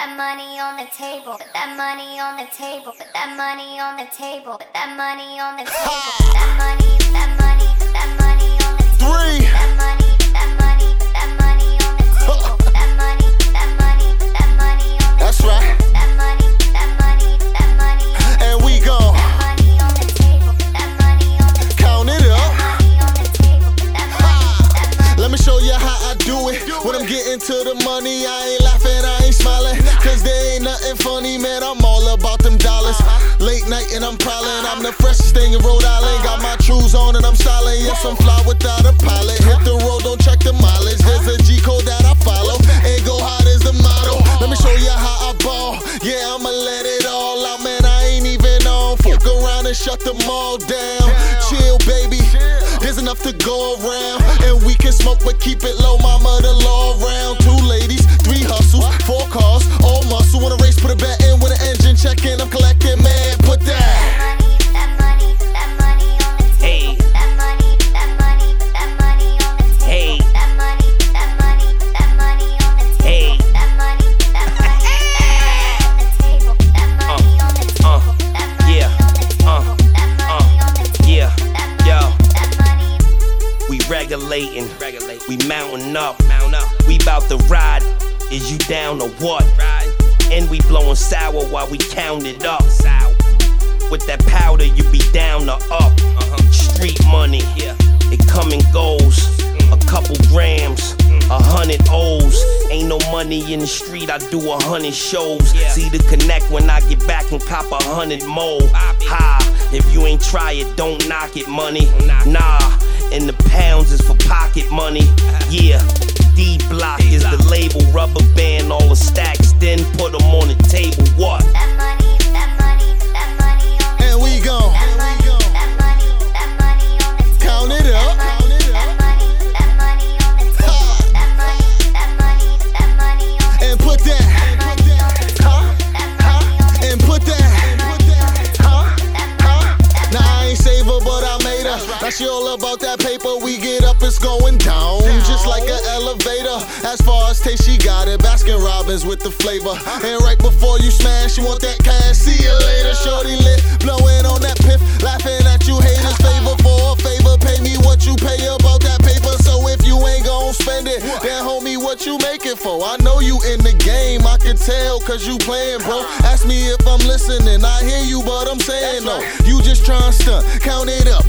that money on the table. Put that money on the table. Put that money on the table. Put that money on the table. Getting to the money, I ain't laughing, I ain't smiling. Cause there ain't nothing funny, man. I'm all about them dollars. Uh-huh. Late night and I'm prowling. I'm the uh-huh. freshest thing in Rhode Island. Got uh-huh. my trues on and I'm styling. Yes, I'm fly without a pilot. Hit the road, don't check the mileage. There's a G code that I follow. And go hard is the motto. Let me show you how I ball. Yeah, I'ma let it all out, man. I ain't even on. Fuck around and shut them all down. Chill, baby. There's enough to go around. And can smoke, but keep it low, mama. The law round. Two ladies, three hustles, four cars, regulating, regulate. We mounting up, mount up. We bout to ride. Is you down or what? Ride. And we blowing sour while we count it up. Sour. With that powder, you be down or up. Uh-huh. Street money, yeah. It come and goes. A couple grams, a hundred O's. Ain't no money in the street, I do a hundred shows. See the connect when I get back and cop a hundred more. Ha, if you ain't try it, don't knock it, money. Nah, and the pounds is for pocket money. Yeah, she all about that paper. We get up, it's going down. Just like an elevator. As far as taste, she got it. Baskin Robbins with the flavor. And right before you smash, you want that cash. See you later, shorty lit. Blowing on that piff. Laughing at you haters. Favor for a favor. Pay me what you pay about that paper. So if you ain't gon' spend it, then homie, what you make it for? I know you in the game. I can tell cause you playing, bro. Ask me if I'm listening. I hear you, but I'm saying no. You just trying stunt. Count it up.